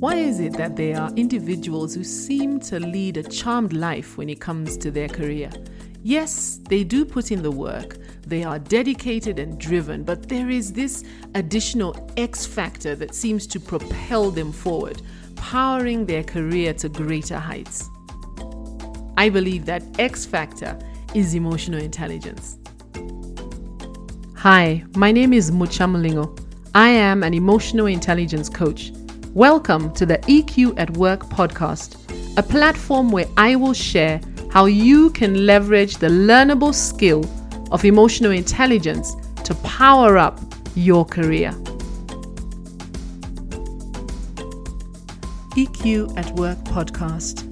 Why is it that there are individuals who seem to lead a charmed life when it comes to their career? Yes, they do put in the work, they are dedicated and driven, but there is this additional X factor that seems to propel them forward, powering their career to greater heights. I believe that X factor is emotional intelligence. Hi, my name is Mucha Mlingo. I am an emotional intelligence coach. Welcome to the EQ at Work podcast, a platform where I will share how you can leverage the learnable skill of emotional intelligence to power up your career. EQ at Work podcast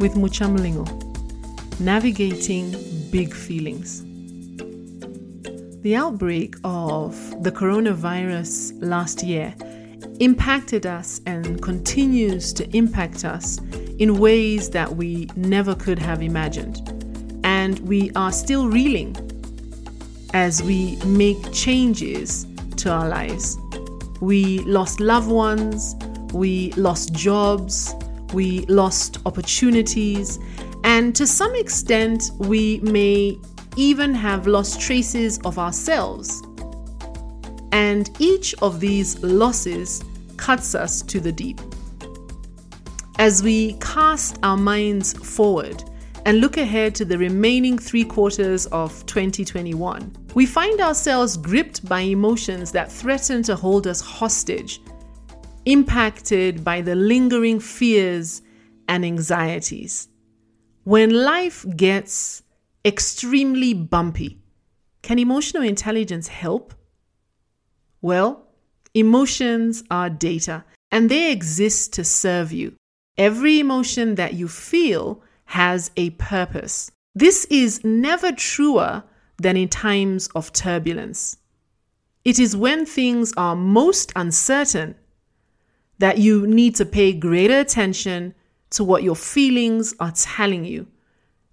with Mucha Mlingo navigating big feelings. The outbreak of the coronavirus last year impacted us and continues to impact us in ways that we never could have imagined. And we are still reeling as we make changes to our lives. We lost loved ones, we lost jobs, we lost opportunities, and to some extent, we may even have lost traces of ourselves. And each of these losses cuts us to the deep. As we cast our minds forward and look ahead to the remaining three quarters of 2021, we find ourselves gripped by emotions that threaten to hold us hostage, impacted by the lingering fears and anxieties. When life gets extremely bumpy, can emotional intelligence help? Well, emotions are data and they exist to serve you. Every emotion that you feel has a purpose. This is never truer than in times of turbulence. It is when things are most uncertain that you need to pay greater attention to what your feelings are telling you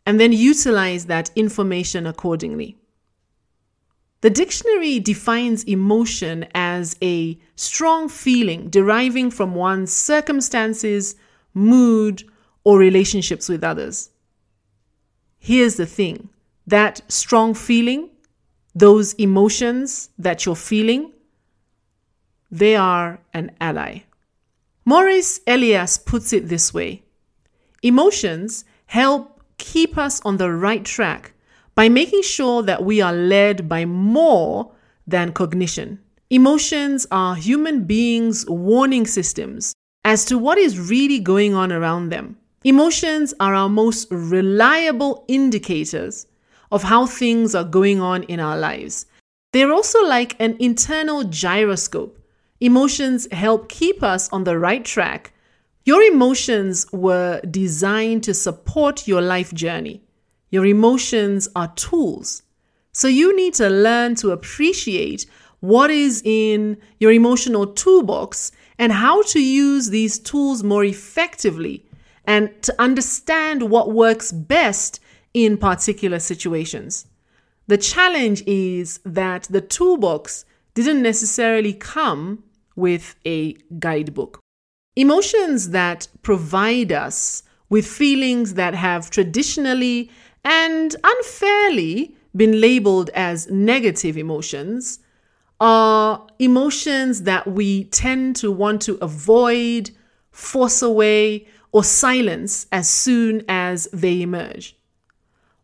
and then utilize that information accordingly. The dictionary defines emotion as a strong feeling deriving from one's circumstances, mood, or relationships with others. Here's the thing that strong feeling, those emotions that you're feeling, they are an ally. Maurice Elias puts it this way Emotions help keep us on the right track by making sure that we are led by more than cognition. Emotions are human beings' warning systems as to what is really going on around them. Emotions are our most reliable indicators of how things are going on in our lives. They're also like an internal gyroscope. Emotions help keep us on the right track. Your emotions were designed to support your life journey. Your emotions are tools. So you need to learn to appreciate what is in your emotional toolbox and how to use these tools more effectively and to understand what works best in particular situations. The challenge is that the toolbox didn't necessarily come with a guidebook. Emotions that provide us with feelings that have traditionally and unfairly been labeled as negative emotions are emotions that we tend to want to avoid, force away, or silence as soon as they emerge.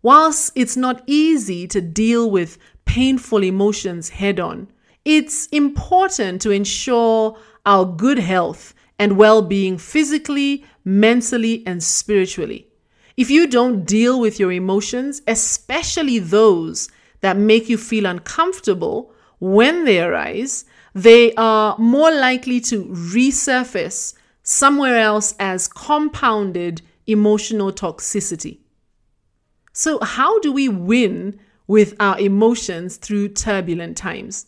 Whilst it's not easy to deal with painful emotions head on, it's important to ensure our good health and well being physically, mentally, and spiritually. If you don't deal with your emotions, especially those that make you feel uncomfortable when they arise, they are more likely to resurface somewhere else as compounded emotional toxicity. So, how do we win with our emotions through turbulent times?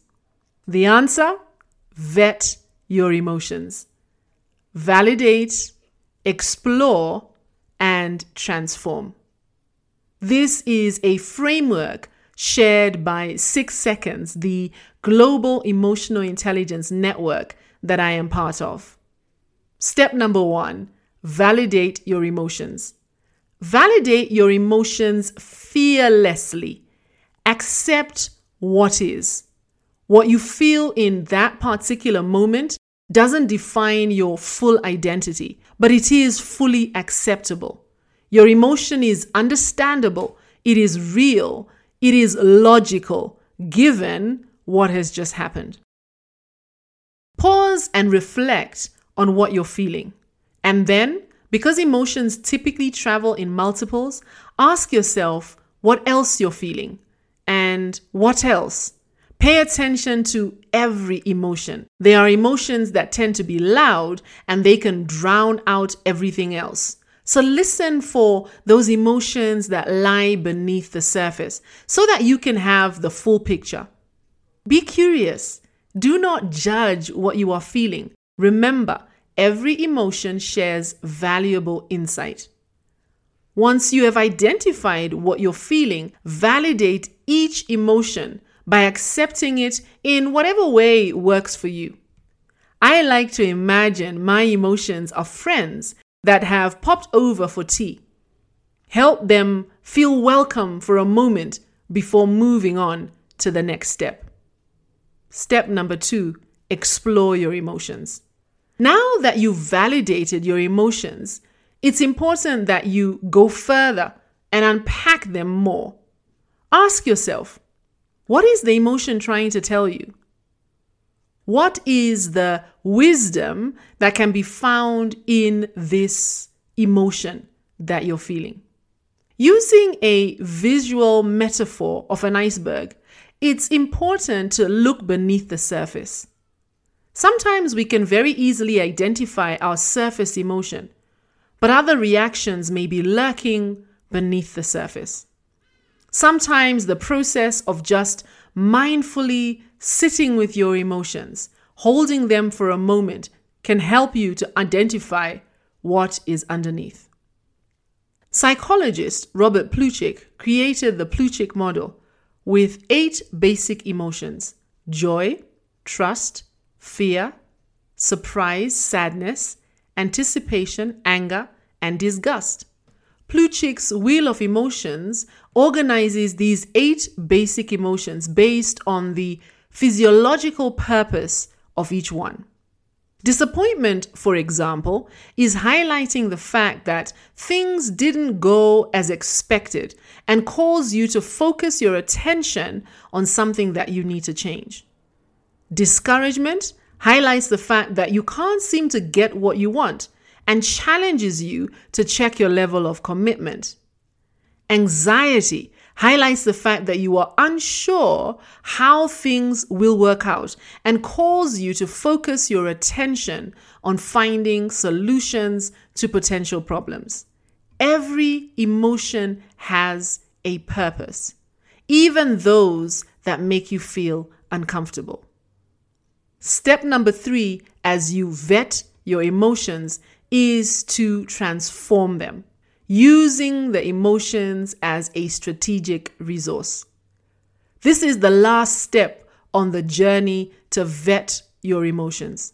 The answer vet your emotions, validate, explore, and transform. This is a framework shared by Six Seconds, the global emotional intelligence network that I am part of. Step number one validate your emotions. Validate your emotions fearlessly. Accept what is. What you feel in that particular moment doesn't define your full identity, but it is fully acceptable. Your emotion is understandable, it is real, it is logical, given what has just happened. Pause and reflect on what you're feeling. And then, because emotions typically travel in multiples, ask yourself what else you're feeling and what else. Pay attention to every emotion. There are emotions that tend to be loud and they can drown out everything else. So listen for those emotions that lie beneath the surface so that you can have the full picture. Be curious. Do not judge what you are feeling. Remember, every emotion shares valuable insight. Once you have identified what you're feeling, validate each emotion by accepting it in whatever way works for you. I like to imagine my emotions are friends that have popped over for tea. Help them feel welcome for a moment before moving on to the next step. Step number two explore your emotions. Now that you've validated your emotions, it's important that you go further and unpack them more. Ask yourself what is the emotion trying to tell you? What is the wisdom that can be found in this emotion that you're feeling? Using a visual metaphor of an iceberg, it's important to look beneath the surface. Sometimes we can very easily identify our surface emotion, but other reactions may be lurking beneath the surface. Sometimes the process of just mindfully sitting with your emotions, holding them for a moment, can help you to identify what is underneath. Psychologist Robert Plutchik created the Plutchik model with eight basic emotions joy, trust, fear, surprise, sadness, anticipation, anger, and disgust. Plutchik's Wheel of Emotions organizes these eight basic emotions based on the physiological purpose of each one. Disappointment, for example, is highlighting the fact that things didn't go as expected and cause you to focus your attention on something that you need to change. Discouragement highlights the fact that you can't seem to get what you want and challenges you to check your level of commitment. Anxiety highlights the fact that you are unsure how things will work out and calls you to focus your attention on finding solutions to potential problems. Every emotion has a purpose, even those that make you feel uncomfortable. Step number three, as you vet your emotions, is to transform them using the emotions as a strategic resource. This is the last step on the journey to vet your emotions.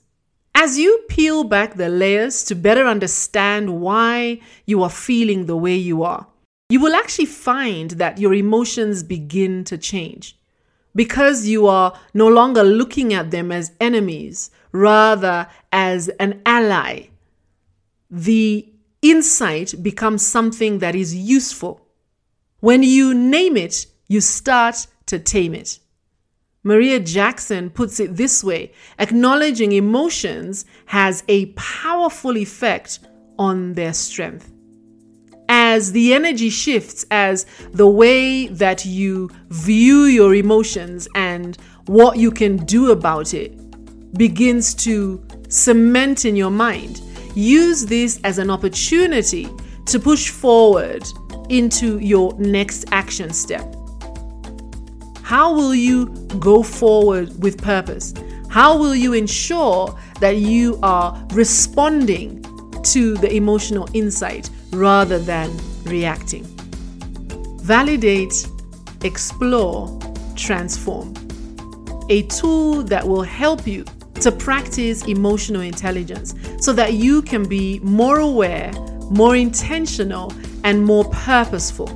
As you peel back the layers to better understand why you are feeling the way you are, you will actually find that your emotions begin to change because you are no longer looking at them as enemies, rather as an ally. The insight becomes something that is useful. When you name it, you start to tame it. Maria Jackson puts it this way acknowledging emotions has a powerful effect on their strength. As the energy shifts, as the way that you view your emotions and what you can do about it begins to cement in your mind, use this as an opportunity to push forward into your next action step. How will you go forward with purpose? How will you ensure that you are responding to the emotional insight rather than reacting? Validate, explore, transform. A tool that will help you to practice emotional intelligence so that you can be more aware, more intentional, and more purposeful,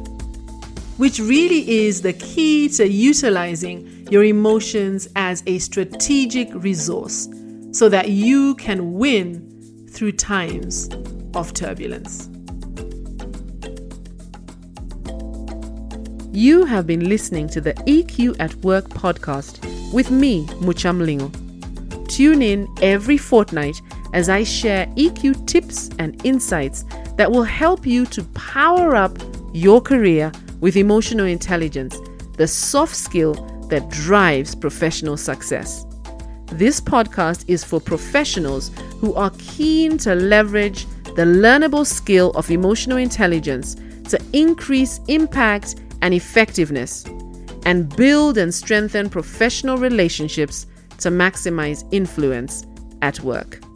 which really is the key to utilizing your emotions as a strategic resource so that you can win through times of turbulence. You have been listening to the EQ at Work podcast with me, Mucha Mlingo. Tune in every fortnight as I share EQ tips and insights that will help you to power up your career with emotional intelligence, the soft skill that drives professional success. This podcast is for professionals who are keen to leverage the learnable skill of emotional intelligence to increase impact and effectiveness, and build and strengthen professional relationships to maximize influence at work.